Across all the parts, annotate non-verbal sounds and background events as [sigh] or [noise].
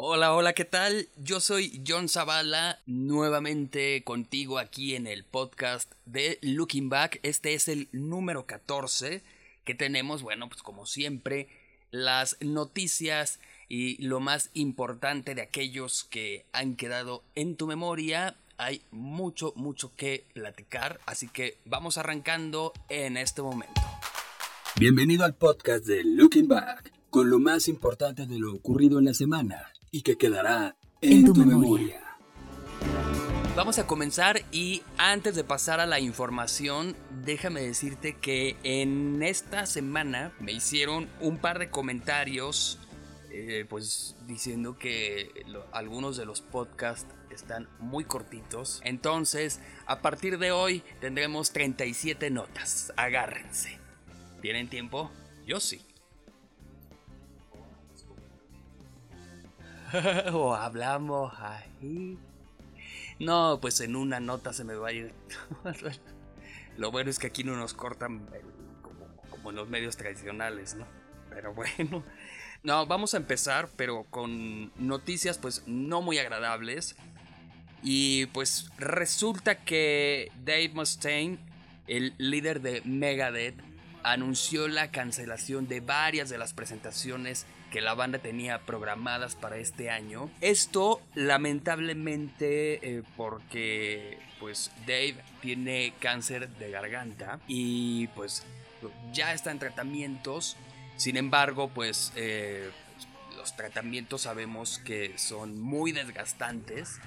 Hola, hola, ¿qué tal? Yo soy John Zavala, nuevamente contigo aquí en el podcast de Looking Back. Este es el número 14 que tenemos, bueno, pues como siempre, las noticias y lo más importante de aquellos que han quedado en tu memoria. Hay mucho, mucho que platicar, así que vamos arrancando en este momento. Bienvenido al podcast de Looking Back, con lo más importante de lo ocurrido en la semana y que quedará en, tu, memoria. Vamos a comenzar y antes de pasar a la información, déjame decirte que en esta semana me hicieron un par de comentarios, eh, pues diciendo que algunos de los podcasts están muy cortitos. Entonces, a partir de hoy tendremos 37 notas. Agárrense. ¿Tienen tiempo? Yo sí. [laughs] o hablamos ahí. No, pues en una nota se me va a ir. [laughs] Lo bueno es que aquí no nos cortan como, en los medios tradicionales, ¿no? Pero bueno. No, vamos a empezar, pero con noticias pues no muy agradables. Y pues resulta que Dave Mustaine, el líder de Megadeth, anunció la cancelación de varias de las presentaciones que la banda tenía programadas para este año. Esto lamentablemente eh, porque pues Dave tiene cáncer de garganta y pues ya está en tratamientos. Sin embargo, pues eh, los tratamientos sabemos que son muy desgastantes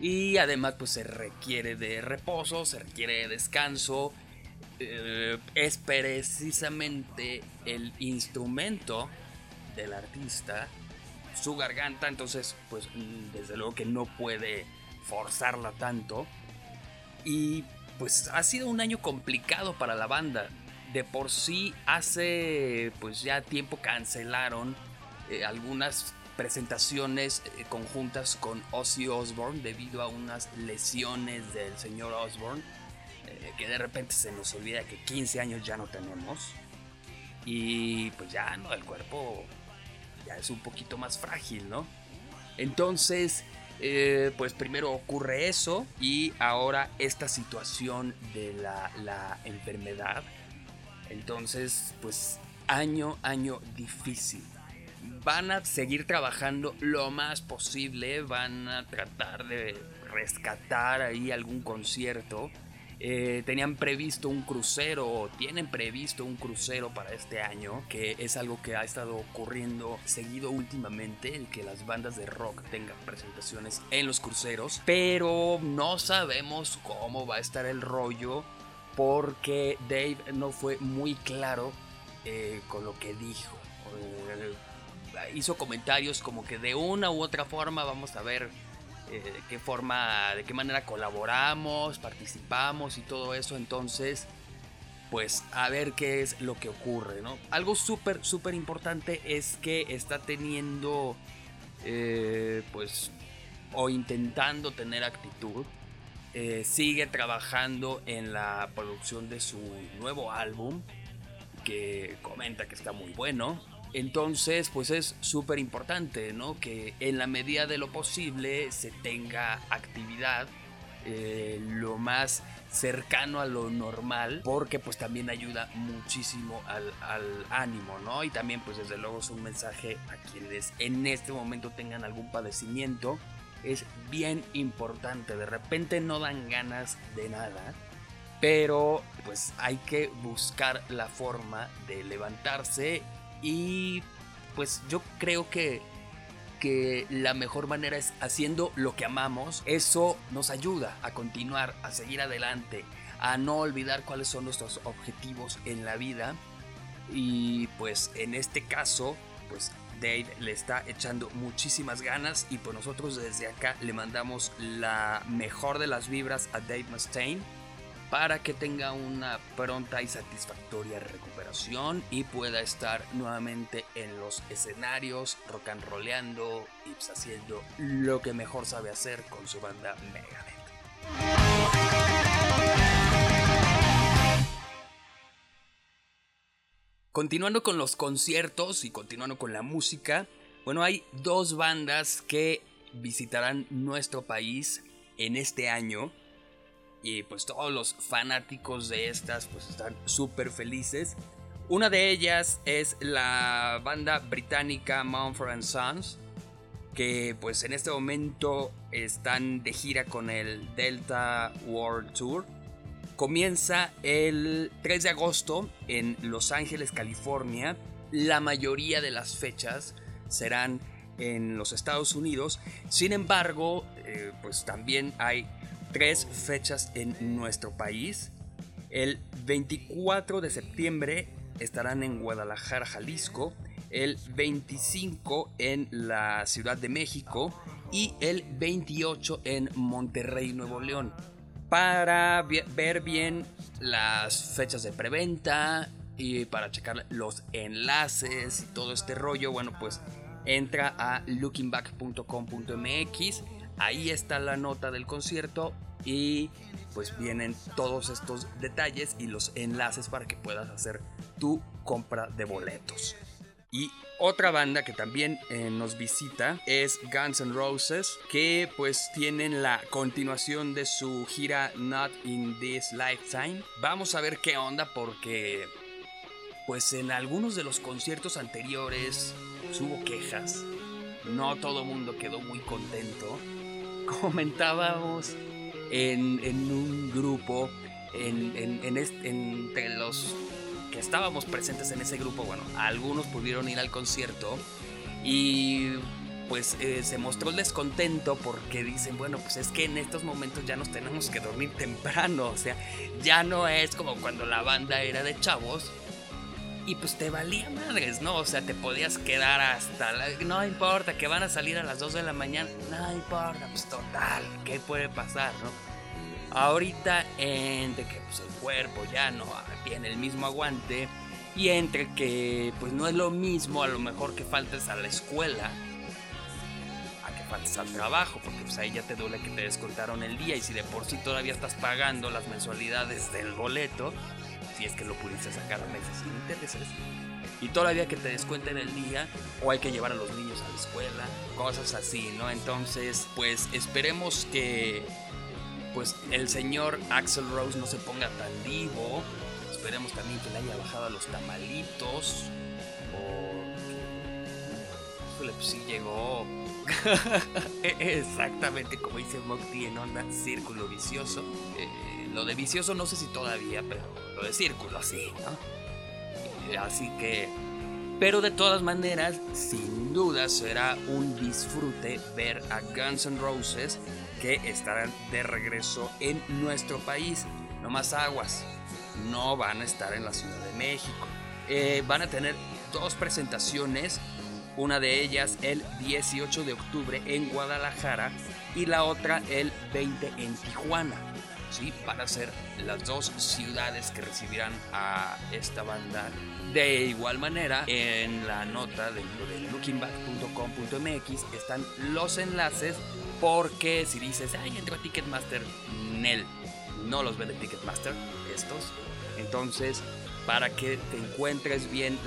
y además pues se requiere de reposo, se requiere de descanso eh, es precisamente el instrumento del artista, su garganta, entonces pues mm, desde luego que no puede forzarla tanto. Y pues ha sido un año complicado para la banda. De por sí hace pues ya tiempo cancelaron eh, algunas presentaciones eh, conjuntas con Ozzy Osbourne debido a unas lesiones del señor Osbourne eh, que de repente se nos olvida que 15 años ya no tenemos. Y pues ya, ¿no? El cuerpo ya es un poquito más frágil, ¿no? Entonces, eh, pues primero ocurre eso y ahora esta situación de la, la enfermedad. Entonces, pues año, año difícil. Van a seguir trabajando lo más posible, van a tratar de rescatar ahí algún concierto eh, tenían previsto un crucero o tienen previsto un crucero para este año, que es algo que ha estado ocurriendo seguido últimamente, el que las bandas de rock tengan presentaciones en los cruceros, pero no sabemos cómo va a estar el rollo porque Dave no fue muy claro eh, con lo que dijo. Eh, hizo comentarios como que de una u otra forma vamos a ver eh, de qué forma, de qué manera colaboramos, participamos y todo eso. Entonces, pues a ver qué es lo que ocurre, ¿no? Algo súper, súper importante es que está teniendo, eh, pues, o intentando tener actitud. Eh, sigue trabajando en la producción de su nuevo álbum, que comenta que está muy bueno. Entonces, pues es súper importante, ¿no? Que en la medida de lo posible se tenga actividad eh, lo más cercano a lo normal porque pues también ayuda muchísimo al, al, ánimo, ¿no? Y también pues desde luego es un mensaje a quienes en este momento tengan algún padecimiento. Es bien importante, de repente no dan ganas de nada, pero pues hay que buscar la forma de levantarse y pues yo creo que, que la mejor manera es haciendo lo que amamos. Eso nos ayuda a continuar, a seguir adelante, a no olvidar cuáles son nuestros objetivos en la vida. Y pues en este caso, pues Dave le está echando muchísimas ganas y pues nosotros desde acá le mandamos la mejor de las vibras a Dave Mustaine para que tenga una pronta y satisfactoria recuperación y pueda estar nuevamente en los escenarios, rock and rollando y pues, haciendo lo que mejor sabe hacer con su banda Megadeth. Continuando con los conciertos y continuando con la música, Bueno, hay dos bandas que visitarán nuestro país en este año. Y pues todos los fanáticos de estas pues están súper felices. Una de ellas es la banda británica Mumford Sons, que pues en este momento están de gira con el Delta World Tour. Comienza el 3 de agosto en Los Ángeles, California. La mayoría de las fechas serán en los Estados Unidos. Sin embargo, eh, pues también hay tres fechas en nuestro país. El 24 de septiembre estarán en Guadalajara, Jalisco. El 25 en la Ciudad de México. Y el 28 en Monterrey, Nuevo León. Para ver bien las fechas de preventa y para checar los enlaces y todo este rollo, bueno, pues entra a lookingback.com.mx, ahí está la nota del concierto y pues vienen todos estos detalles y los enlaces para que puedas hacer tu compra de boletos. Y otra banda que también eh, nos visita es Guns N' Roses, que pues tienen la continuación de su gira Not in This Lifetime. Vamos a ver qué onda porque pues en algunos de los conciertos anteriores hubo quejas. No todo el mundo quedó muy contento. [laughs] Comentábamos en, un grupo, en, entre los que estábamos presentes en ese grupo, bueno, algunos pudieron ir al concierto y pues eh, se mostró el descontento porque dicen, bueno, pues es que en estos momentos ya nos tenemos que dormir temprano, o sea, ya no es como cuando la banda era de chavos y pues te valía madres, ¿no? O sea, te podías quedar hasta la... No importa, que van a salir a las 2 de la mañana. No importa, pues total, ¿qué puede pasar, no? Ahorita entre que pues, el cuerpo ya no tiene el mismo aguante y entre que pues no es lo mismo a lo mejor que faltes a la escuela a que faltes al trabajo porque pues ahí ya te duele que te descontaron el día y si de por sí todavía estás pagando las mensualidades del boleto si es que lo pudiste sacar a meses sin intereses. Y todavía que te descuenten el día, o hay que llevar a los niños a la escuela, cosas así, ¿no? Entonces, pues esperemos que pues el señor Axel Rose no se ponga tan vivo. Esperemos también que le haya bajado a los tamalitos. O que pues sí llegó [laughs] exactamente como dice Mocti en onda círculo vicioso. Eh, lo de vicioso no sé si todavía, pero de círculo sí, ¿no? Así que... Pero de todas maneras, sin duda será un disfrute ver a Guns N' Roses que estarán de regreso en nuestro país. No más aguas, no van a estar en la Ciudad de México. Eh, van a tener dos presentaciones, una de ellas el 18 de octubre en Guadalajara y la otra el 20 en Tijuana. ¿Sí? Para ser las dos ciudades que recibirán a esta banda. De igual manera, en la nota dentro de lookingback.com.mx están los enlaces porque si dices, ay, entro a Ticketmaster, Nel, no los vende Ticketmaster, estos. Entonces, para que te encuentres bien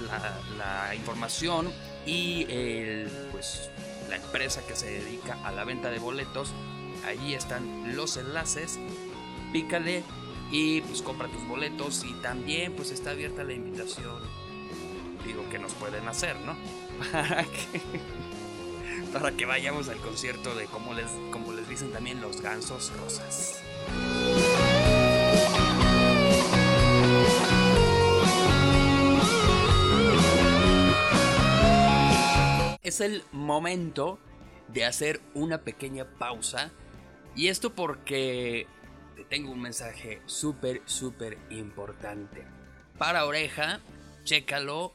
la, información y el, pues, la empresa que se dedica a la venta de boletos, allí están los enlaces pícale y pues compra tus boletos y también pues está abierta la invitación. Digo que nos pueden hacer, ¿no? [laughs] Para que, para que vayamos al concierto de como les, como les dicen también los gansos rosas. Es el momento de hacer una pequeña pausa. Y esto porque tengo un mensaje súper, súper importante. Para oreja, chécalo,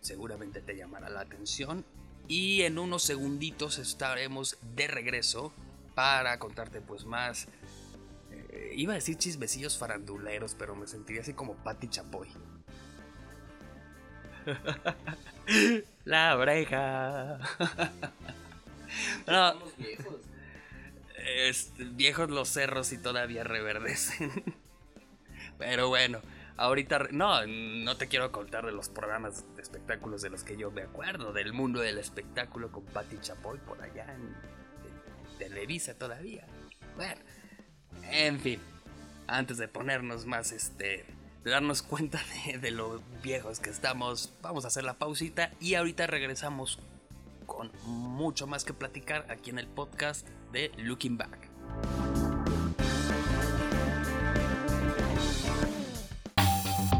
seguramente te llamará la atención. Y en unos segunditos estaremos de regreso para contarte pues más... Eh, iba a decir chismecillos faranduleros, pero me sentiría así como Patti Chapoy. [laughs] la oreja. [laughs] no viejos los cerros y todavía reverdecen. [laughs] Pero bueno, Ahorita, no, no te quiero contar de los programas de espectáculos de los que yo me acuerdo, del mundo del espectáculo con Patti Chapoy por allá en, Televisa todavía. Bueno, en fin, antes de ponernos más, este, de darnos cuenta de, de lo viejos que estamos, vamos a hacer la pausita y ahorita regresamos con mucho más que platicar aquí en el podcast de Looking Back.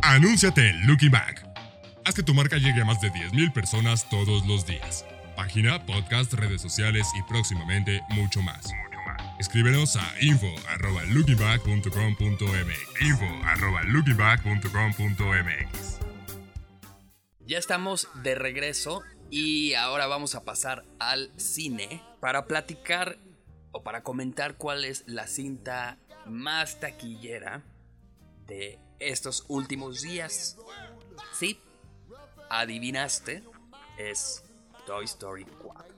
Anúnciate en Looking Back. Haz que tu marca llegue a más de 10.000 personas todos los días. Página, podcast, redes sociales y próximamente mucho más. Escríbenos a info.lookingback.com.mx info.lookingback.com.mx Ya estamos de regreso y ahora vamos a pasar al cine para platicar o para comentar cuál es la cinta más taquillera de estos últimos días. Sí, adivinaste, es Toy Story 4.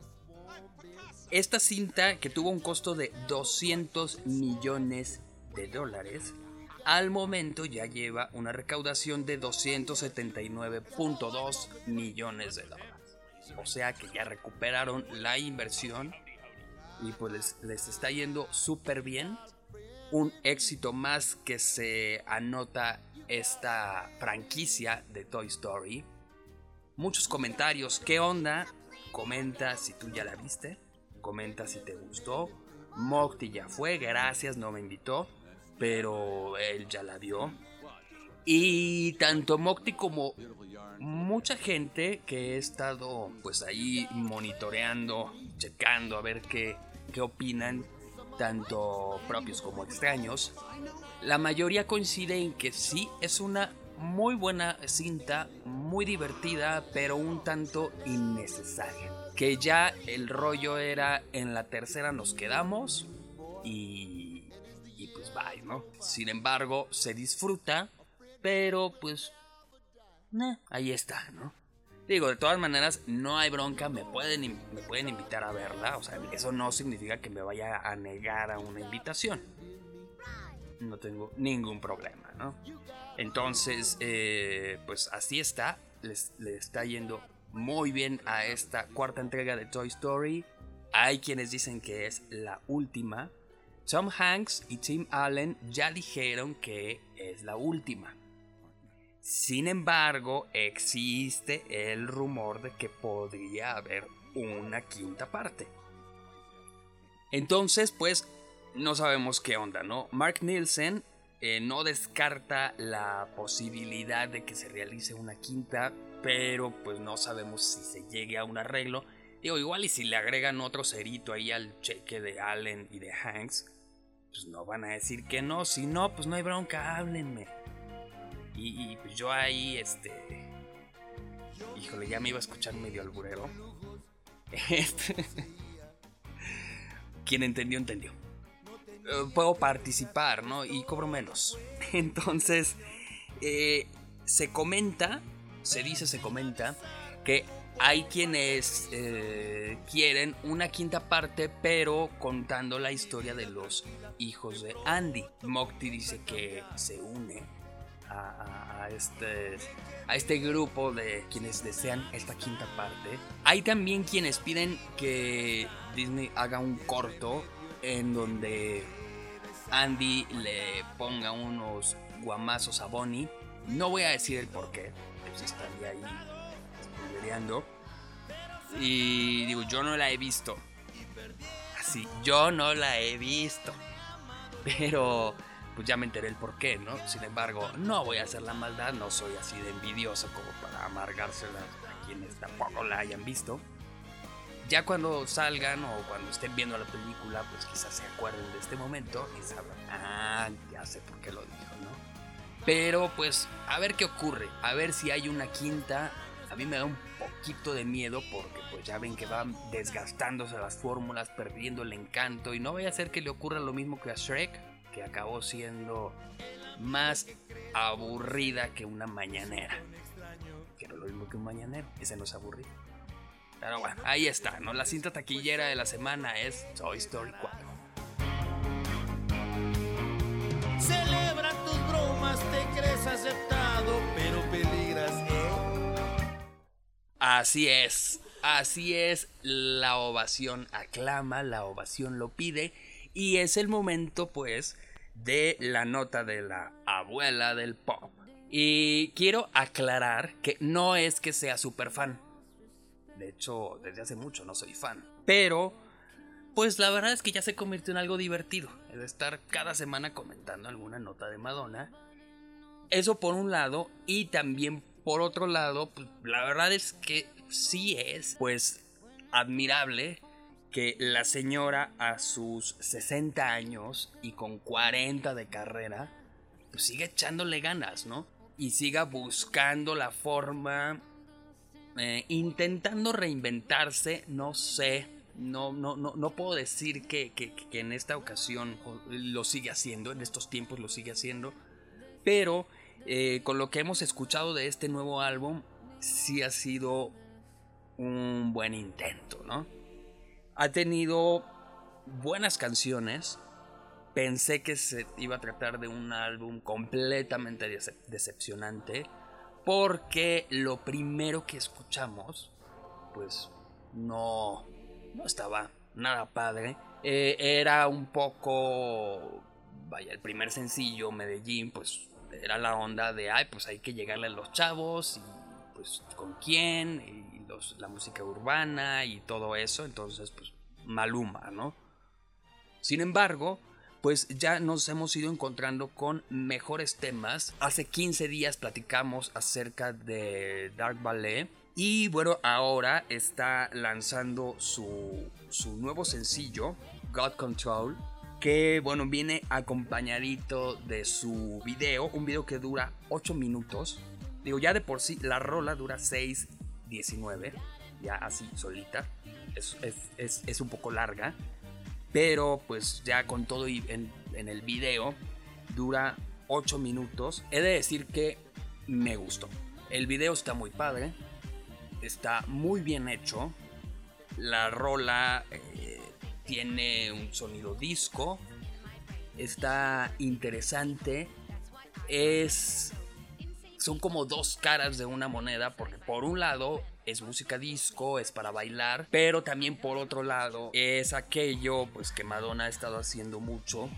Esta cinta, que tuvo un costo de 200 millones de dólares, al momento ya lleva una recaudación de 279.2 millones de dólares. O sea que ya recuperaron la inversión y pues les, está yendo súper bien un éxito más que se anota esta franquicia de Toy Story. Muchos comentarios, ¿qué onda? Comenta si tú ya la viste, comenta si te gustó. Mocti ya fue, gracias, no me invitó, pero él ya la vio. Y tanto Mocti como mucha gente que he estado pues ahí monitoreando, checando a ver qué, qué opinan tanto propios como extraños, la mayoría coincide en que sí es una muy buena cinta, muy divertida, pero un tanto innecesaria. Que ya el rollo era en la tercera nos quedamos y, y pues bye, ¿no? Sin embargo, se disfruta, pero pues ahí está, ¿no? Digo, de todas maneras, no hay bronca, me pueden, me pueden invitar a verla, o sea, eso no significa que me vaya a negar a una invitación. No tengo ningún problema, ¿no? Entonces, eh, pues así está, les, le está yendo muy bien a esta cuarta entrega de Toy Story. Hay quienes dicen que es la última. Tom Hanks y Tim Allen ya dijeron que es la última. Sin embargo, existe el rumor de que podría haber una quinta parte. Entonces, pues, no sabemos qué onda, ¿no? Mark Nielsen eh, no descarta la posibilidad de que se realice una quinta, pero pues no sabemos si se llegue a un arreglo. Digo, igual y si le agregan otro cerito ahí al cheque de Allen y de Hanks, pues no van a decir que no. Si no, pues no hay bronca, háblenme. Y, pues yo ahí, este. Híjole, ya me iba a escuchar medio alburero. [laughs] Este. Quien entendió, entendió. Eh, puedo participar, ¿no? Y cobro menos. [laughs] Entonces, eh, se comenta, se dice, se comenta, que hay quienes eh, quieren una quinta parte, pero contando la historia de los hijos de Andy. Mocti dice que se une a, este, a este grupo de quienes desean esta quinta parte. Hay también quienes piden que Disney haga un corto en donde Andy le ponga unos guamazos a Bonnie. No voy a decir el por qué, pues estaría ahí spoilereando. Y digo, yo no la he visto. Así, yo no la he visto. Pero pues ya me enteré el por qué, ¿no? Sin embargo, no voy a hacer la maldad, no soy así de envidioso como para amargársela a quienes tampoco la hayan visto. Ya cuando salgan o cuando estén viendo la película, pues quizás se acuerden de este momento y sabrán, ah, ya sé por qué lo dijo, ¿no? Pero pues a ver qué ocurre, a ver si hay una quinta. A mí me da un poquito de miedo porque pues ya ven que van desgastándose las fórmulas, perdiendo el encanto y no vaya a ser que le ocurra lo mismo que a Shrek que acabó siendo más aburrida que una mañanera. Que no es lo mismo que un mañanero, ese no es aburrido. Pero bueno, ahí está, ¿no? La cinta taquillera de la semana es Toy Story 4. Celebra tus bromas, te crees aceptado, pero peligras. ¿eh? Así es, así es, la ovación aclama, la ovación lo pide y es el momento pues de la nota de la abuela del pop. Y quiero aclarar que no es que sea super fan. De hecho, desde hace mucho no soy fan. Pero, pues la verdad es que ya se convirtió en algo divertido. El estar cada semana comentando alguna nota de Madonna. Eso por un lado. Y también por otro lado, pues, la verdad es que sí es, pues, admirable que la señora a sus 60 años y con 40 de carrera, pues siga echándole ganas, ¿no? Y siga buscando la forma, eh, intentando reinventarse, no sé, no, no, no, no puedo decir que, que, en esta ocasión lo sigue haciendo, en estos tiempos lo sigue haciendo, pero eh, con lo que hemos escuchado de este nuevo álbum, sí ha sido un buen intento, ¿no? Ha tenido buenas canciones. Pensé que se iba a tratar de un álbum completamente decepcionante. Porque lo primero que escuchamos, pues no, no estaba nada padre. Eh, era un poco, vaya, el primer sencillo, Medellín, pues era la onda de, ay, pues hay que llegarle a los chavos y pues con quién, y la música urbana y todo eso, entonces pues Maluma, ¿no? Sin embargo, pues ya nos hemos ido encontrando con mejores temas. Hace 15 días platicamos acerca de Dark Ballet. Y bueno, ahora está lanzando su, su nuevo sencillo, God Control, que bueno, viene acompañadito de su video, un video que dura 8 minutos. Digo, ya de por sí la rola dura 6.19, ya así solita. Es, es, un poco larga, pero pues ya con todo en, en el video dura 8 minutos. He de decir que me gustó. El video está muy padre, está muy bien hecho. La rola eh, tiene un sonido disco, está interesante, es son como dos caras de una moneda porque por un lado es música disco, es para bailar, pero también por otro lado es aquello pues que Madonna ha estado haciendo mucho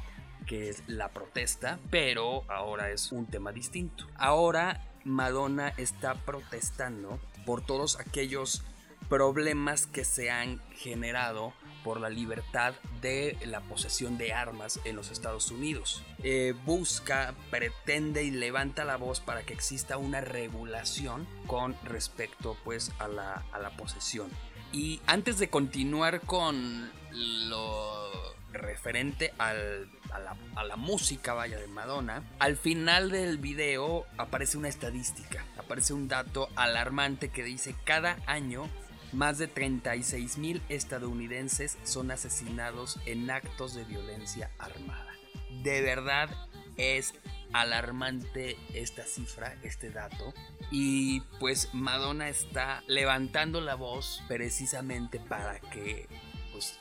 que es la protesta, pero ahora es un tema distinto. Ahora Madonna está protestando por todos aquellos problemas que se han generado por la libertad de la posesión de armas en los Estados Unidos. Eh, busca, pretende y levanta la voz para que exista una regulación con respecto pues a la, a la posesión. Y antes de continuar con lo referente a, la, a, la, música, vaya, de Madonna, al final del video aparece una estadística, aparece un dato alarmante que dice cada año más de 36 mil estadounidenses son asesinados en actos de violencia armada. De verdad es alarmante esta cifra, este dato. Y pues Madonna está levantando la voz precisamente para que pues,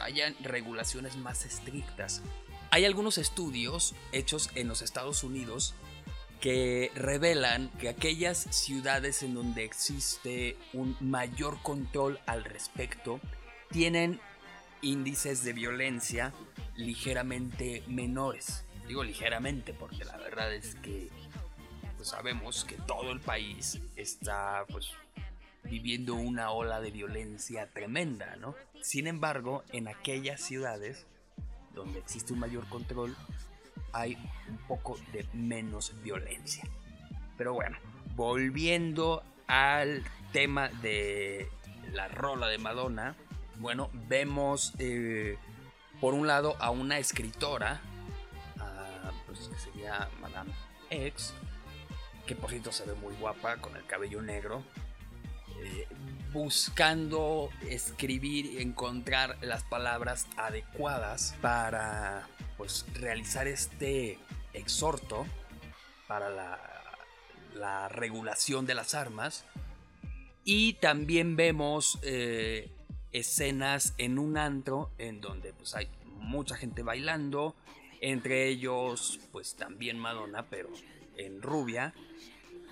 hayan regulaciones más estrictas. Hay algunos estudios hechos en los Estados Unidos que revelan que aquellas ciudades en donde existe un mayor control al respecto tienen índices de violencia ligeramente menores. Digo ligeramente porque la verdad es que pues, sabemos que todo el país está pues viviendo una ola de violencia tremenda, ¿no? Sin embargo, en aquellas ciudades donde existe un mayor control, hay un poco de menos violencia. Pero bueno, volviendo al tema de la rola de Madonna, bueno, vemos eh, por un lado a una escritora, pues que sería Madame X, que por cierto se ve muy guapa con el cabello negro, eh, buscando escribir, encontrar las palabras adecuadas para pues realizar este exhorto para la, regulación de las armas. Y también vemos eh, escenas en un antro en donde pues hay mucha gente bailando, entre ellos pues también Madonna, pero en rubia.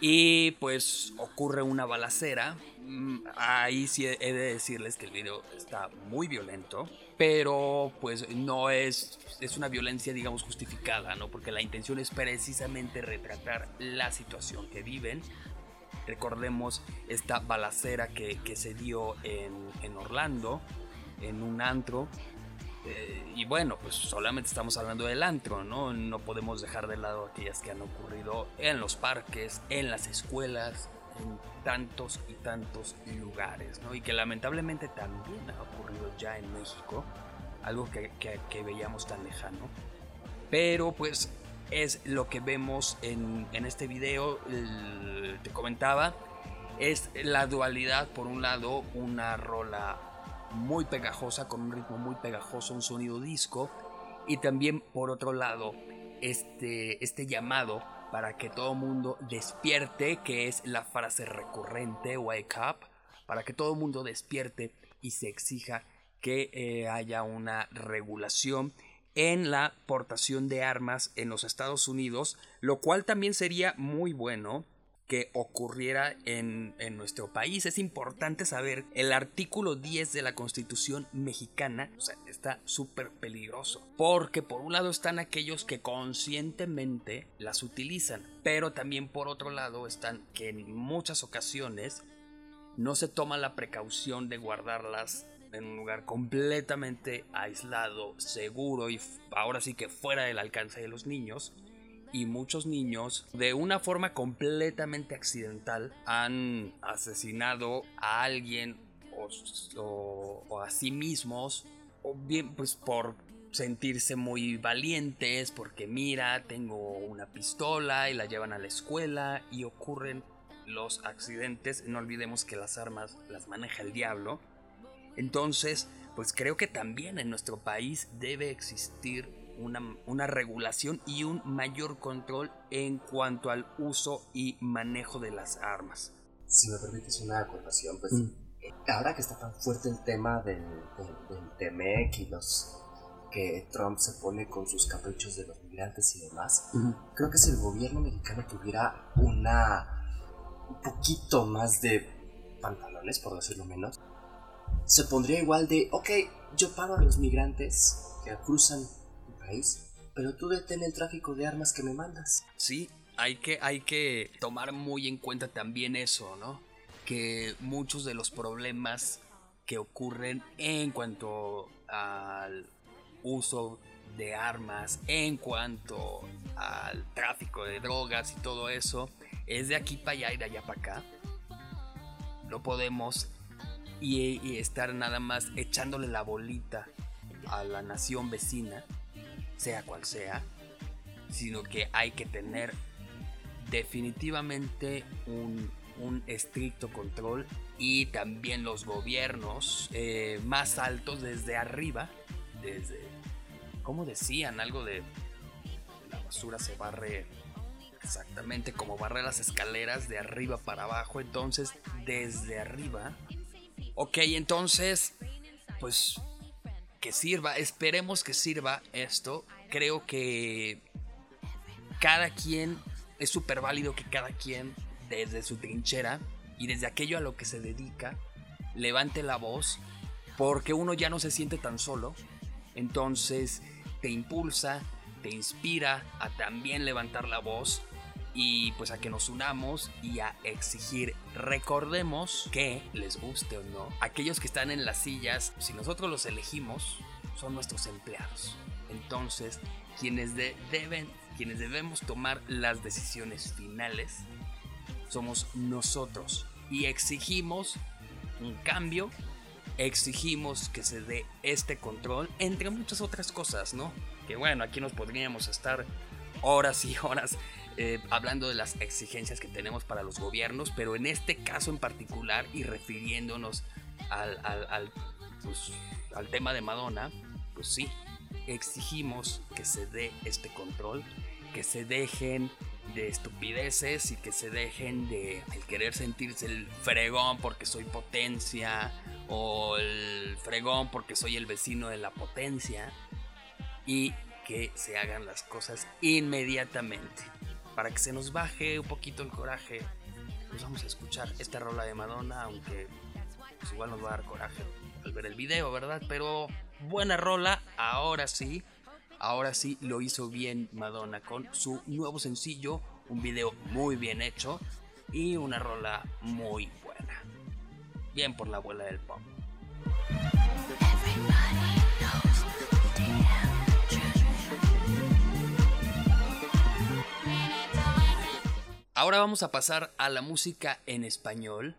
Y pues ocurre una balacera. Mm, Ahí sí he de decirles que el video está muy violento, pero pues no es, es una violencia digamos justificada, ¿no? Porque la intención es precisamente retratar la situación que viven. Recordemos esta balacera que, que se dio en, en Orlando, en un antro, eh, y bueno, pues solamente estamos hablando del antro, ¿no? No podemos dejar de lado aquellas que han ocurrido en los parques, en las escuelas, en tantos y tantos lugares, ¿no? Y que lamentablemente también ha ocurrido ya en México, algo que, que- que veíamos tan lejano. Pero pues es lo que vemos en, en este video, el- te comentaba, es la dualidad, por un lado, una rola muy pegajosa, con un ritmo muy pegajoso, un sonido disco, y también por otro lado, este, este llamado para que todo mundo despierte, que es la frase recurrente, wake up, para que todo mundo despierte y se exija que eh, haya una regulación en la portación de armas en los Estados Unidos, lo cual también sería muy bueno que ocurriera en, en nuestro país. Es importante saber, el artículo 10 de la Constitución mexicana está súper peligroso, porque por un lado están aquellos que conscientemente las utilizan, pero también por otro lado están que en muchas ocasiones no se toma la precaución de guardarlas en un lugar completamente aislado, seguro y ahora sí que fuera del alcance de los niños. Y muchos niños, de una forma completamente accidental, han asesinado a alguien o, a sí mismos, o bien pues por sentirse muy valientes, porque mira, tengo una pistola y la llevan a la escuela y ocurren los accidentes. No olvidemos que las armas las maneja el diablo. Entonces, pues creo que también en nuestro país debe existir una, una regulación y un mayor control en cuanto al uso y manejo de las armas. Si me permites una acotación, pues Mm. eh, ahora que está tan fuerte el tema del, del, del TEMEC y los que Trump se pone con sus caprichos de los migrantes y demás, creo que si el gobierno mexicano tuviera una un poquito más de pantalones, por decirlo menos, se pondría igual de, ok, yo paro a los migrantes que cruzan pero tú detén el tráfico de armas que me mandas. Sí, hay que, hay que tomar muy en cuenta también eso, ¿no? Que muchos de los problemas que ocurren en cuanto al uso de armas, en cuanto al tráfico de drogas y todo eso, es de aquí para allá y de allá para acá. No podemos y estar nada más echándole la bolita a la nación vecina, sea cual sea, sino que hay que tener definitivamente un, un estricto control y también los gobiernos eh, más altos desde arriba, desde, ¿cómo decían? Algo de la basura se barre exactamente como barre las escaleras de arriba para abajo, entonces desde arriba. Ok, entonces, pues que sirva, esperemos que sirva esto. Creo que cada quien es súper válido que cada quien desde su trinchera y desde aquello a lo que se dedica levante la voz porque uno ya no se siente tan solo. Entonces te impulsa, te inspira a también levantar la voz y pues a que nos unamos y a exigir. Recordemos que, les guste o no, aquellos que están en las sillas, si nosotros los elegimos, son nuestros empleados. Entonces, quienes de- deben, quienes debemos tomar las decisiones finales, somos nosotros. Y exigimos un cambio, exigimos que se dé este control, entre muchas otras cosas, ¿no? Que bueno, aquí nos podríamos estar horas y horas eh, hablando de las exigencias que tenemos para los gobiernos, pero en este caso en particular y refiriéndonos al, pues, al tema de Madonna, pues sí, exigimos que se dé este control, que se dejen de estupideces y que se dejen de el querer sentirse el fregón porque soy potencia o el fregón porque soy el vecino de la potencia y que se hagan las cosas inmediatamente. Para que se nos baje un poquito el coraje, pues vamos a escuchar esta rola de Madonna, aunque pues igual nos va a dar coraje al ver el video, ¿verdad? Pero buena rola, ahora sí, ahora sí lo hizo bien Madonna con su nuevo sencillo, un video muy bien hecho y una rola muy buena. Bien por la abuela del pop. Ahora vamos a pasar a la música en español.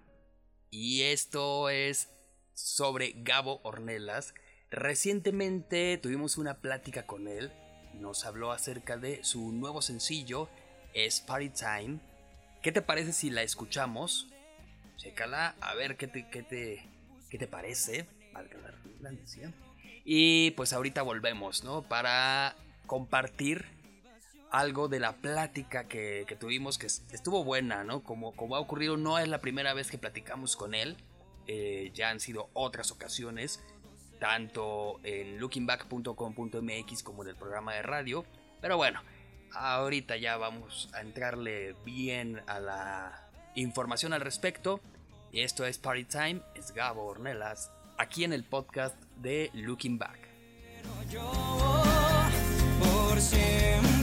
Y esto es sobre Gabo Ornelas. Recientemente tuvimos una plática con él. Nos habló acerca de su nuevo sencillo, Es Party Time. ¿Qué te parece si la escuchamos? Chécala, a ver qué te, qué te, qué te parece. Valga la. Y pues ahorita volvemos, ¿no? Para compartir algo de la plática que, tuvimos que estuvo buena, ¿no? Como, como ha ocurrido, no es la primera vez que platicamos con él, eh, ya han sido otras ocasiones, tanto en lookingback.com.mx como en el programa de radio, pero bueno, ahorita ya vamos a entrarle bien a la información al respecto. Esto es Party Time, es Gabo Ornelas, aquí en el podcast de Looking Back. por siempre.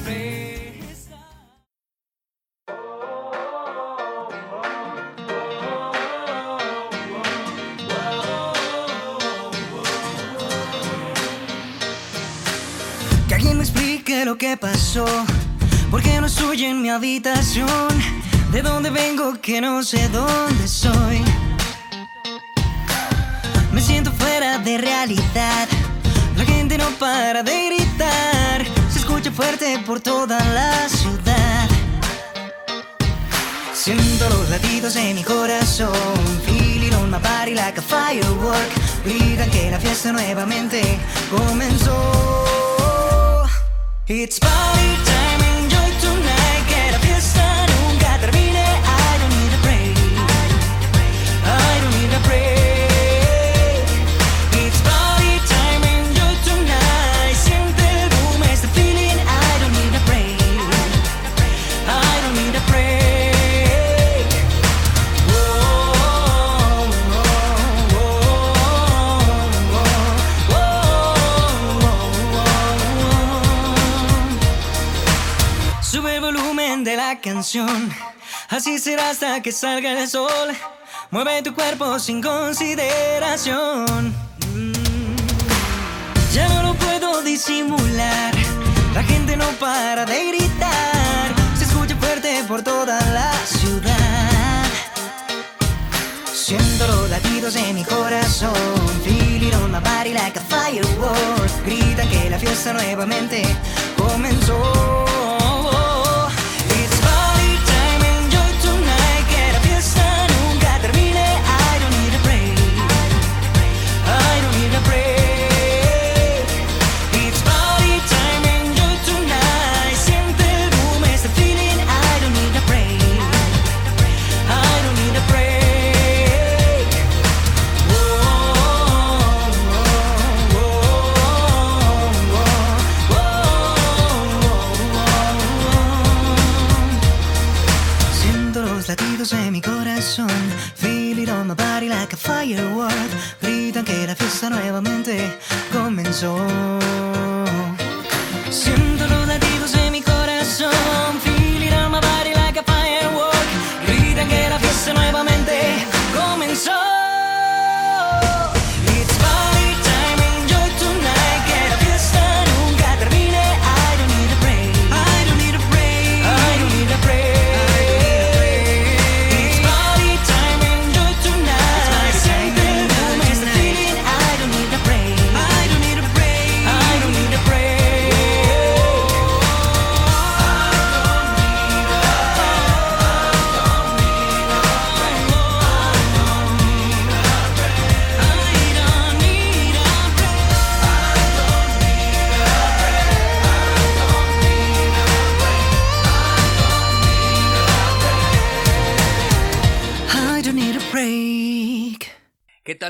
Lo que pasó, porque no estoy en mi habitación, de dónde vengo que no sé dónde soy. Me siento fuera de realidad, la gente no para de gritar, se escucha fuerte por toda la ciudad. Siento los latidos en mi corazón, feeling on my body like a firework. Gritan que la fiesta nuevamente comenzó. It's party Así será hasta que salga el sol. Mueve tu cuerpo sin consideración. Mm. Ya no lo puedo disimular. La gente no para de gritar. Se escucha fuerte por toda la ciudad. Siento los latidos en mi corazón. Feeling on my body like a firework. Gritan que la fiesta nuevamente comenzó. Nuevamente comenzó.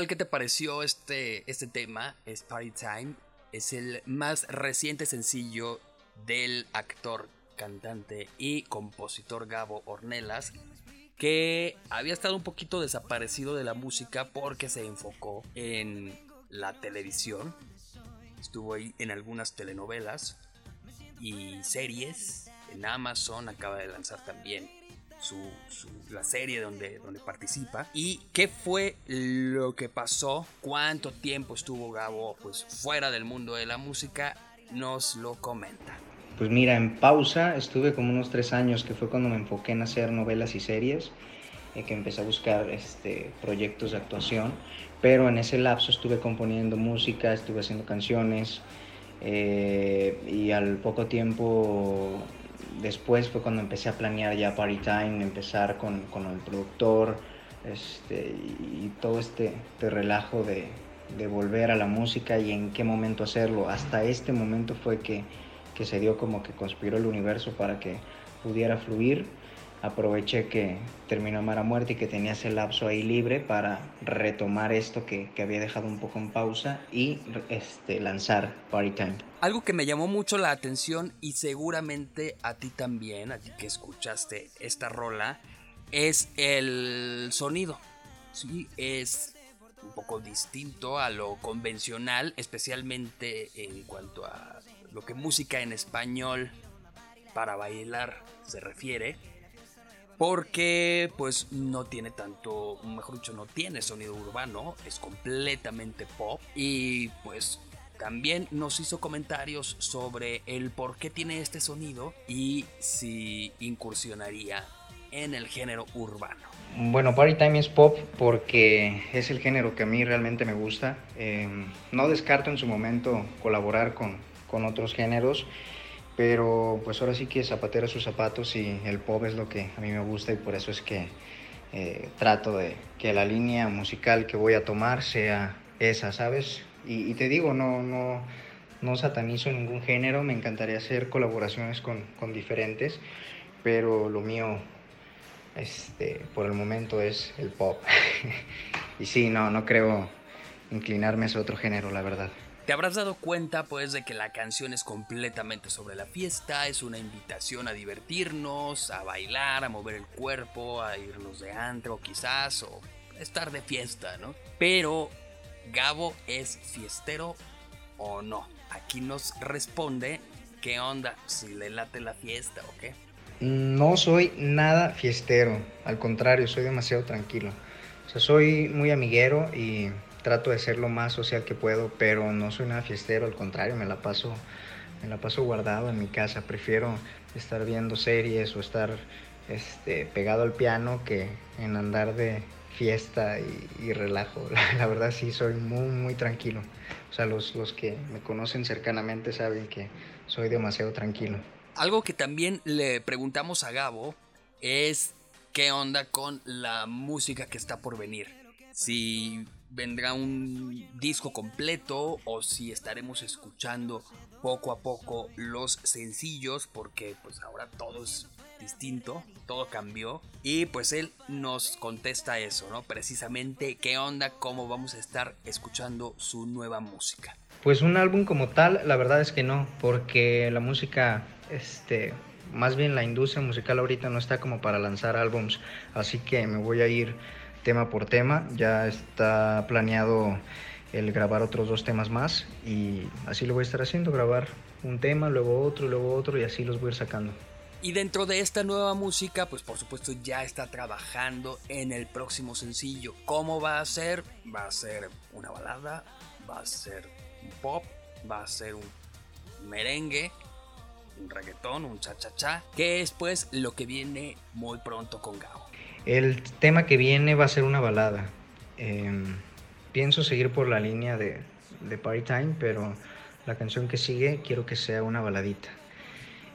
¿Qué te pareció este, este tema? Es Party Time. Es el más reciente sencillo del actor cantante y compositor Gabo Ornelas, que había estado un poquito desaparecido de la música porque se enfocó en la televisión. Estuvo ahí en algunas telenovelas y series. En Amazon acaba de lanzar también su, la serie donde, donde participa. ¿Y qué fue lo que pasó? ¿Cuánto tiempo estuvo Gabo pues, fuera del mundo de la música? Nos lo comenta. Pues mira, en pausa estuve como unos tres años, que fue cuando me enfoqué en hacer novelas y series, eh, que empecé a buscar este, proyectos de actuación, pero en ese lapso estuve componiendo música, estuve haciendo canciones, eh, y al poco tiempo después fue cuando empecé a planear ya Party Time, empezar con, con el productor este, y, todo este, este relajo de, de, volver a la música y en qué momento hacerlo. Hasta este momento fue que, que se dio como que conspiró el universo para que pudiera fluir aproveché que terminó Mara Muerte y que tenía ese lapso ahí libre para retomar esto que, que había dejado un poco en pausa y este, lanzar Party Time. Algo que me llamó mucho la atención y seguramente a ti también, a ti que escuchaste esta rola, es el sonido. Sí, es un poco distinto a lo convencional, especialmente en cuanto a lo que música en español para bailar se refiere porque pues no tiene tanto, mejor dicho, no tiene sonido urbano, es completamente pop y pues también nos hizo comentarios sobre el por qué tiene este sonido y si incursionaría en el género urbano. Bueno, Party Time es pop porque es el género que a mí realmente me gusta. Em, no descarto en su momento colaborar con, con otros géneros pero pues ahora sí que zapatera sus zapatos y el pop es lo que a mí me gusta y por eso es que eh, trato de que la línea musical que voy a tomar sea esa, ¿sabes? Y, te digo, no, no, no satanizo ningún género, me encantaría hacer colaboraciones con, con diferentes, pero lo mío este, por el momento es el pop. [laughs] y sí, no, no creo inclinarme hacia otro género, la verdad. Te habrás dado cuenta pues de que la canción es completamente sobre la fiesta, es una invitación a divertirnos, a bailar, a mover el cuerpo, a irnos de antro quizás o estar de fiesta, ¿no? Pero Gabo es fiestero o no. Aquí nos responde qué onda, si le late la fiesta o qué. No soy nada fiestero, al contrario, soy demasiado tranquilo. O sea, soy muy amiguero y trato de ser lo más social que puedo, pero no soy nada fiestero, al contrario, me la paso, me la paso guardado en mi casa. Prefiero estar viendo series o estar este, pegado al piano que en andar de fiesta y, relajo. [laughs] La, verdad sí soy muy, muy tranquilo. O sea, los, los que me conocen cercanamente saben que soy demasiado tranquilo. Algo que también le preguntamos a Gabo es qué onda con la música que está por venir. Si vendrá un disco completo o si estaremos escuchando poco a poco los sencillos porque pues ahora todo es distinto, todo cambió y pues él nos contesta eso, ¿no? Precisamente qué onda, cómo vamos a estar escuchando su nueva música. Pues un álbum como tal, la verdad es que no, porque la música, este, más bien la industria musical ahorita no está como para lanzar álbums, así que me voy a ir tema por tema. Ya está planeado el grabar otros dos temas más y así lo voy a estar haciendo, grabar un tema, luego otro, luego otro y así los voy a ir sacando. Y dentro de esta nueva música, pues por supuesto ya está trabajando en el próximo sencillo. ¿Cómo va a ser? Va a ser una balada, va a ser un pop, va a ser un merengue, un reggaetón, un cha-cha-cha, que es pues lo que viene muy pronto con Gao. El tema que viene va a ser una balada. Em, pienso seguir por la línea de, Party Time, pero la canción que sigue quiero que sea una baladita.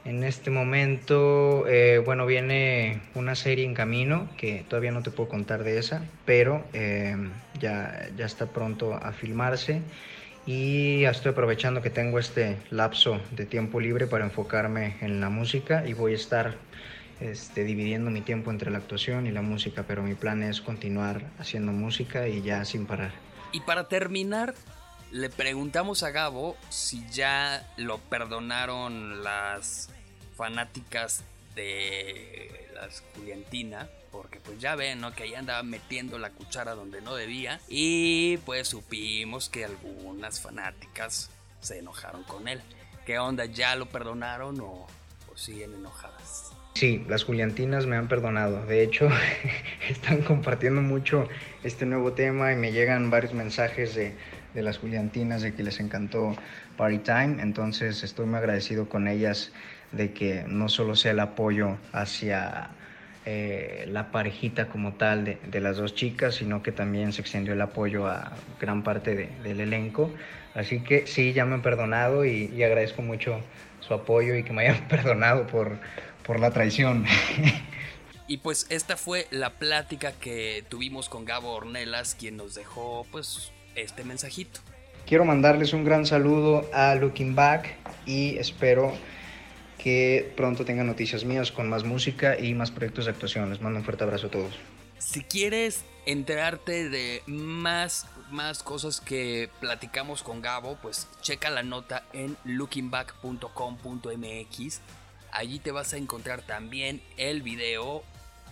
En este momento, eh, bueno, viene una serie en camino que todavía no te puedo contar de esa, pero em, ya, ya está pronto a filmarse y estoy aprovechando que tengo este lapso de tiempo libre para enfocarme en la música y voy a estar este, dividiendo mi tiempo entre la actuación y la música, pero mi plan es continuar haciendo música y ya sin parar. Y para terminar, le preguntamos a Gabo si ya lo perdonaron las fanáticas de las Juliantina, porque pues ya ven, ¿no? Que ahí andaba metiendo la cuchara donde no debía y pues supimos que algunas fanáticas se enojaron con él. ¿Qué onda? ¿Ya lo perdonaron o, o siguen enojadas? Sí, las Juliantinas me han perdonado. De hecho, [laughs] están compartiendo mucho este nuevo tema y me llegan varios mensajes de, de las Juliantinas de que les encantó Party Time. Entonces estoy muy agradecido con ellas de que no solo sea el apoyo hacia eh, la parejita como tal de, de, las dos chicas, sino que también se extendió el apoyo a gran parte de, del elenco. Así que sí, ya me han perdonado y, agradezco mucho su apoyo y que me hayan [laughs] perdonado por, por la traición. Y pues esta fue la plática que tuvimos con Gabo Ornelas, quien nos dejó pues este mensajito. Quiero mandarles un gran saludo a Looking Back y espero que pronto tengan noticias mías con más música y más proyectos de actuación. Les mando un fuerte abrazo a todos. Si quieres enterarte de más, más cosas que platicamos con Gabo, pues checa la nota en lookingback.com.mx. Allí te vas a encontrar también el video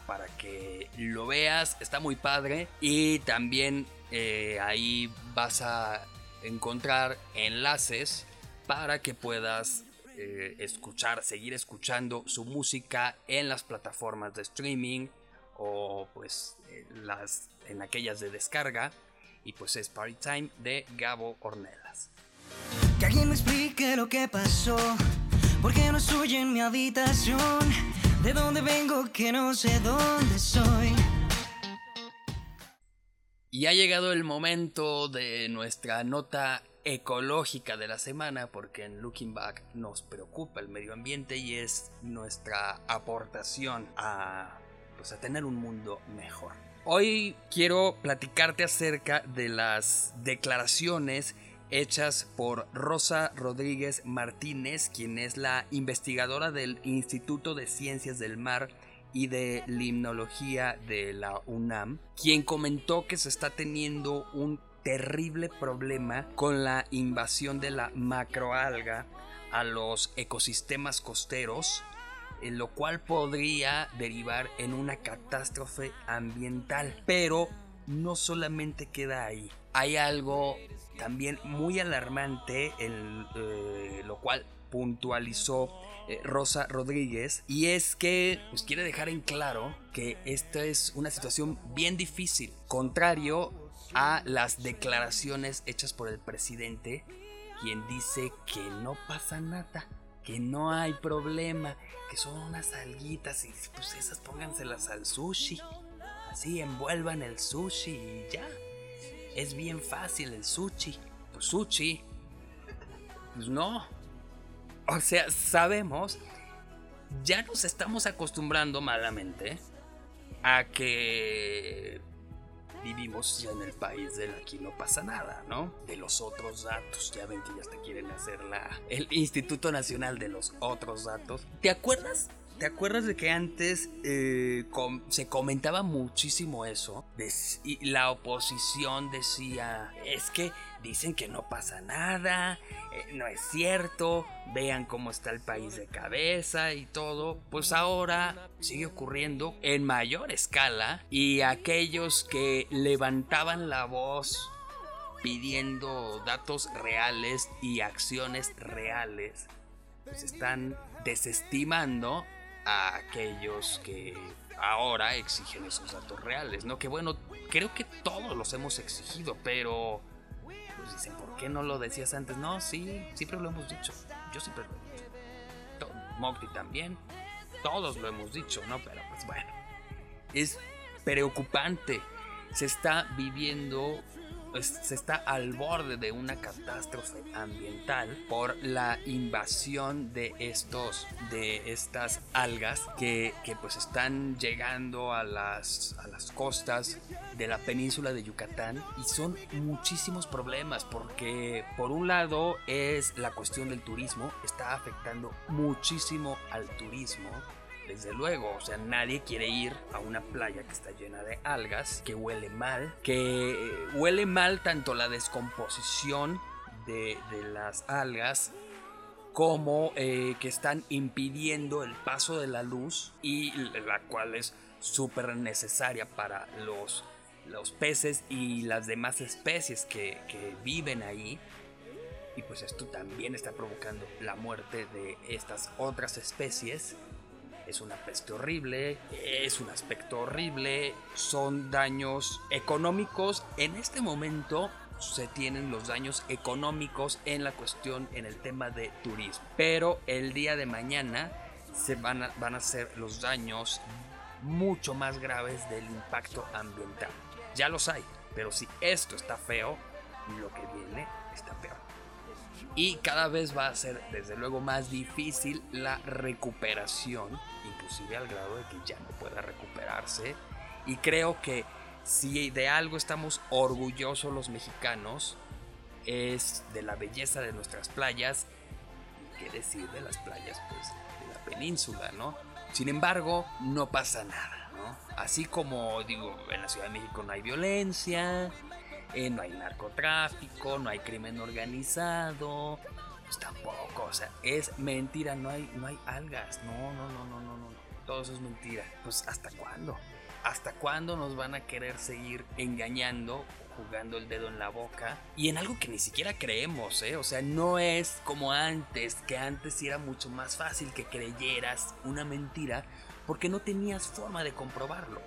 para que lo veas. Está muy padre. Y también eh, ahí vas a encontrar enlaces para que puedas eh, escuchar, seguir escuchando su música en las plataformas de streaming o pues en, las, en aquellas de descarga. Y pues es Party Time de Gabo Ornelas. Que alguien me explique lo que pasó, porque no estoy en mi habitación, de dónde vengo que no sé dónde soy. Y ha llegado el momento de nuestra nota ecológica de la semana porque en Looking Back nos preocupa el medio ambiente y es nuestra aportación a, pues, a tener un mundo mejor. Hoy quiero platicarte acerca de las declaraciones hechas por Rosa Rodríguez Martínez, quien es la investigadora del Instituto de Ciencias del Mar y de Limnología de la UNAM, quien comentó que se está teniendo un terrible problema con la invasión de la macroalga a los ecosistemas costeros, en lo cual podría derivar en una catástrofe ambiental. Pero no solamente queda ahí, hay algo también muy alarmante, eh, lo cual puntualizó eh, Rosa Rodríguez, y es que pues, quiere dejar en claro que esta es una situación bien difícil, contrario a las declaraciones hechas por el presidente, quien dice que no pasa nada, que no hay problema, que son unas alguitas y pues esas pónganselas al sushi. Así envuelvan el sushi y ya. Es bien fácil el sushi. Pues sushi. Pues no. O sea, sabemos, ya nos estamos acostumbrando malamente a que vivimos ya en el país del aquí no pasa nada, ¿no? De los otros datos, ya ven que ya hasta quieren hacer la, el Instituto Nacional de los Otros Datos. ¿Te acuerdas? ¿Te acuerdas de que antes eh, se comentaba muchísimo eso? Y la oposición decía, es que dicen que no pasa nada, eh, no es cierto, vean cómo está el país de cabeza y todo, pues ahora sigue ocurriendo en mayor escala y aquellos que levantaban la voz pidiendo datos reales y acciones reales, pues están desestimando a aquellos que ahora exigen esos datos reales, ¿no? Que bueno, creo que todos los hemos exigido, pero pues dicen, ¿por qué no lo decías antes? No, sí, siempre lo hemos dicho. Yo siempre lo he dicho. Mocti también. Todos lo hemos dicho, ¿no? Pero pues bueno. Es preocupante. Se está viviendo se está al borde de una catástrofe ambiental por la invasión de estos de estas algas que, que pues están llegando a las, a las costas de la península de Yucatán y son muchísimos problemas porque por un lado es la cuestión del turismo está afectando muchísimo al turismo desde luego, o sea, nadie quiere ir a una playa que está llena de algas, que huele mal, que huele mal tanto la descomposición de, las algas como eh, que están impidiendo el paso de la luz y la cual es súper necesaria para los, los peces y las demás especies que, que viven ahí. Y pues esto también está provocando la muerte de estas otras especies. Es una peste horrible, es un aspecto horrible, son daños económicos. En este momento se tienen los daños económicos en la cuestión, en el tema de turismo. Pero el día de mañana se van a, van a ser los daños mucho más graves del impacto ambiental. Ya los hay, pero si esto está feo, lo que viene está peor. Y cada vez va a ser desde luego más difícil la recuperación, inclusive al grado de que ya no pueda recuperarse. Y creo que si de algo estamos orgullosos los mexicanos, es de la belleza de nuestras playas, y qué decir de las playas pues, de la península, ¿no? Sin embargo, no pasa nada, ¿no? Así como digo, en la Ciudad de México no hay violencia, eh, no hay narcotráfico, no hay crimen organizado, pues tampoco, o sea, es mentira, no hay, no hay algas, no, no, no, no, no, no, todo eso es mentira. Pues ¿hasta cuándo? ¿Hasta cuándo nos van a querer seguir engañando, jugando el dedo en la boca? Y en algo que ni siquiera creemos, ¿eh? O sea, no es como antes, que antes era mucho más fácil que creyeras una mentira porque no tenías forma de comprobarlo.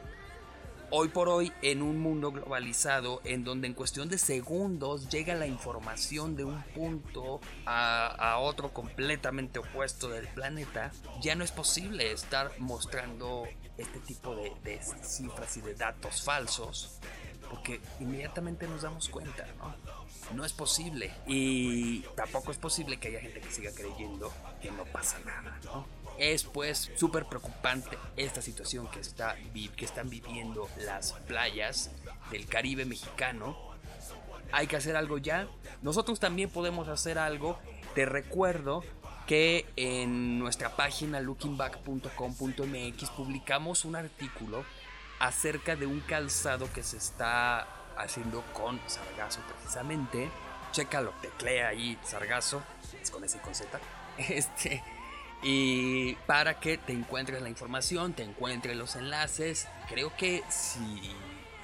Hoy por hoy, en un mundo globalizado, en donde en cuestión de segundos llega la información de un punto a, otro completamente opuesto del planeta, ya no es posible estar mostrando este tipo de, de cifras y de datos falsos, porque inmediatamente nos damos cuenta, ¿no? No es posible. Y tampoco es posible que haya gente que siga creyendo que no pasa nada, ¿no? Es pues súper preocupante esta situación que, está, que están viviendo las playas del Caribe mexicano. Hay que hacer algo ya. Nosotros también podemos hacer algo. Te recuerdo que en nuestra página lookingback.com.mx publicamos un artículo acerca de un calzado que se está haciendo con sargazo precisamente. Chécalo, teclea ahí sargazo, es con ese con Z. [laughs] Este, y para que te encuentres la información, te encuentres los enlaces. Creo que si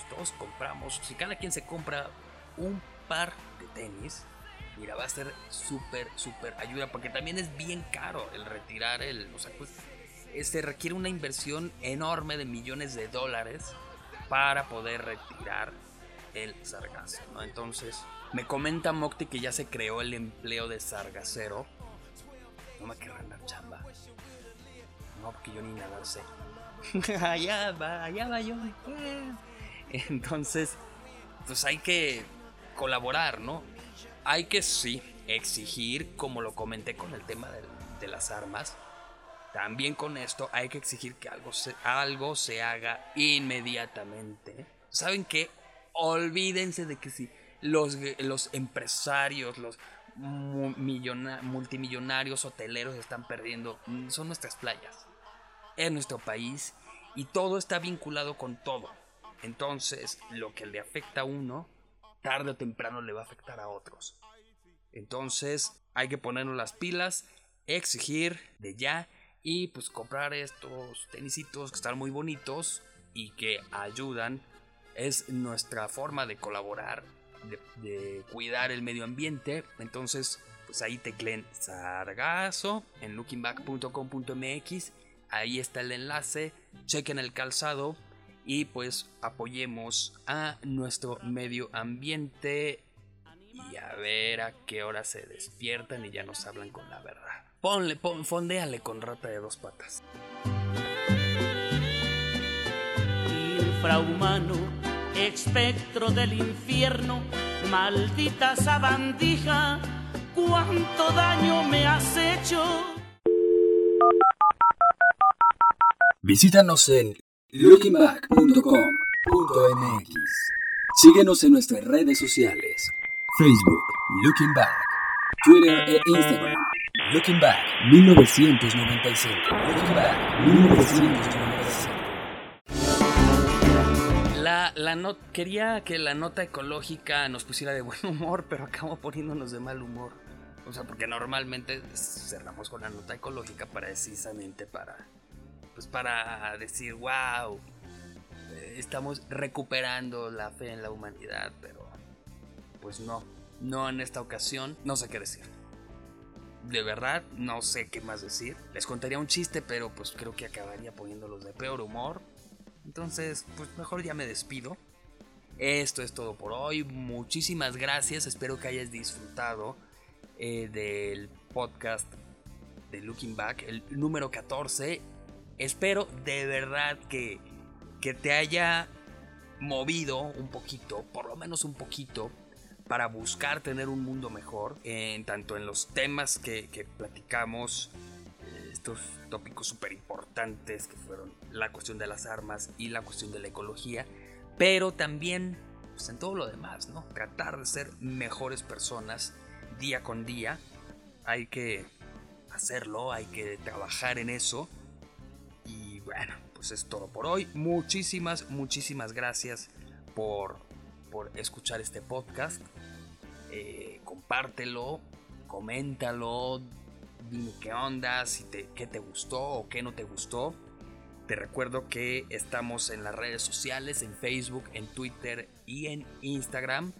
todos compramos, si cada quien se compra un par de tenis, mira, va a ser súper, súper ayuda, porque también es bien caro el retirar el, o sea, pues se requiere una inversión enorme de millones de dólares para poder retirar el sargazo, ¿no? Entonces, me comenta Mocti que ya se creó el empleo de sargacero. No me querrán dar chamba. No, porque yo ni nadar sé. [laughs] allá va, allá va yo. Entonces, pues hay que colaborar, ¿no? Hay que sí exigir, como lo comenté con el tema de, de las armas, también con esto hay que exigir que algo se, algo se haga inmediatamente. ¿Saben qué? Olvídense de que si los, los empresarios, los multimillonarios hoteleros están perdiendo, son nuestras playas. Es nuestro país y todo está vinculado con todo. Entonces, lo que le afecta a uno, tarde o temprano le va a afectar a otros. Entonces, hay que ponernos las pilas, exigir de ya y pues comprar estos tenisitos que están muy bonitos y que ayudan. Es nuestra forma de colaborar, de, cuidar el medio ambiente. Entonces, pues ahí tecleen Sargazo en lookingback.com.mx. Ahí está el enlace. Chequen el calzado y pues apoyemos a nuestro medio ambiente y a ver a qué hora se despiertan y ya nos hablan con la verdad. Ponle, pon, fondéale con rata de dos patas. Infrahumano, espectro del infierno, maldita sabandija, cuánto daño me has hecho. Visítanos en lookingback.com.mx. Síguenos en nuestras redes sociales. Facebook, Looking Back. Twitter e Instagram. Looking Back 1995. Looking Back 1995. Quería que la nota ecológica nos pusiera de buen humor, pero acabo poniéndonos de mal humor. O sea, porque normalmente cerramos con la nota ecológica precisamente para, pues para decir, wow, eh, estamos recuperando la fe en la humanidad, pero pues no, no en esta ocasión, no sé qué decir. De verdad, no sé qué más decir. Les contaría un chiste, pero pues creo que acabaría poniéndolos de peor humor. Entonces, pues mejor ya me despido. Esto es todo por hoy. Muchísimas gracias. Espero que hayas disfrutado eh, del podcast de Looking Back, el número 14. Espero de verdad que, que te haya movido un poquito, por lo menos un poquito, para buscar tener un mundo mejor, en tanto en los temas que, platicamos, estos tópicos súper importantes que fueron la cuestión de las armas y la cuestión de la ecología, pero también pues, en todo lo demás, ¿no? Tratar de ser mejores personas día con día, hay que hacerlo, hay que trabajar en eso. Y bueno, pues es todo por hoy. Muchísimas, muchísimas gracias por, por escuchar este podcast. Eh, compártelo, coméntalo, dime qué onda, si te, qué te gustó o qué no te gustó. Te recuerdo que estamos en las redes sociales, en Facebook, en Twitter y en Instagram.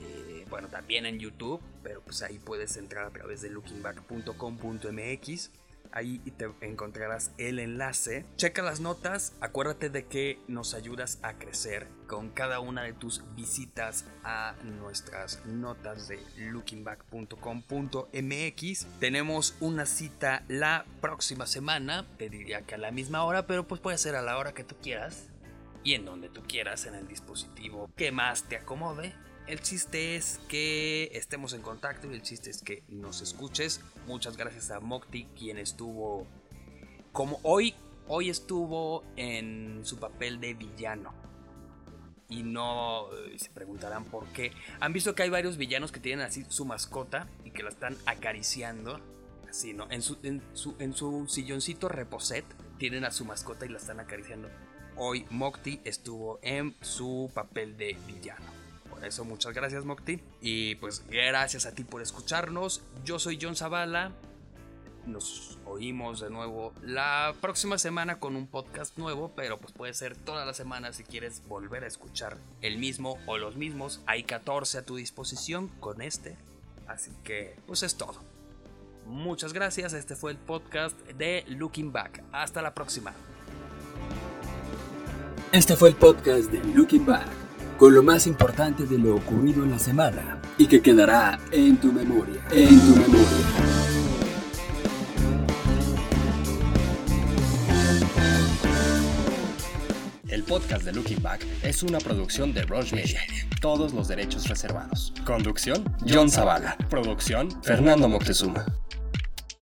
Eh, bueno, también en YouTube, pero pues ahí puedes entrar a través de lookingback.com.mx. Ahí te encontrarás el enlace. Checa las notas. Acuérdate de que nos ayudas a crecer con cada una de tus visitas a nuestras notas de lookingback.com.mx. Tenemos una cita la próxima semana. Te diría que a la misma hora, pero pues puede ser a la hora que tú quieras y en donde tú quieras en el dispositivo que más te acomode. El chiste es que estemos en contacto y el chiste es que nos escuches. Muchas gracias a Mokti, quien estuvo como hoy, hoy estuvo en su papel de villano. Y no se preguntarán por qué. Han visto que hay varios villanos que tienen así su mascota y que la están acariciando. Así, ¿no? En su, en su, en su silloncito reposet tienen a su mascota y la están acariciando. Hoy Mokti estuvo en su papel de villano. Eso muchas gracias Mokti. Y pues gracias a ti por escucharnos. Yo soy John Zavala. Nos oímos de nuevo la próxima semana con un podcast nuevo, pero pues puede ser toda la semana si quieres volver a escuchar el mismo o los mismos. Hay 14 a tu disposición con este. Así que pues es todo. Muchas gracias, este fue el podcast de Looking Back. Hasta la próxima. Este fue el podcast de Looking Back, con lo más importante de lo ocurrido en la semana y que quedará en tu memoria, en tu memoria. El podcast de Looking Back es una producción de Roche Media. Todos los derechos reservados. Conducción, John Zavala. Producción, Fernando Moctezuma.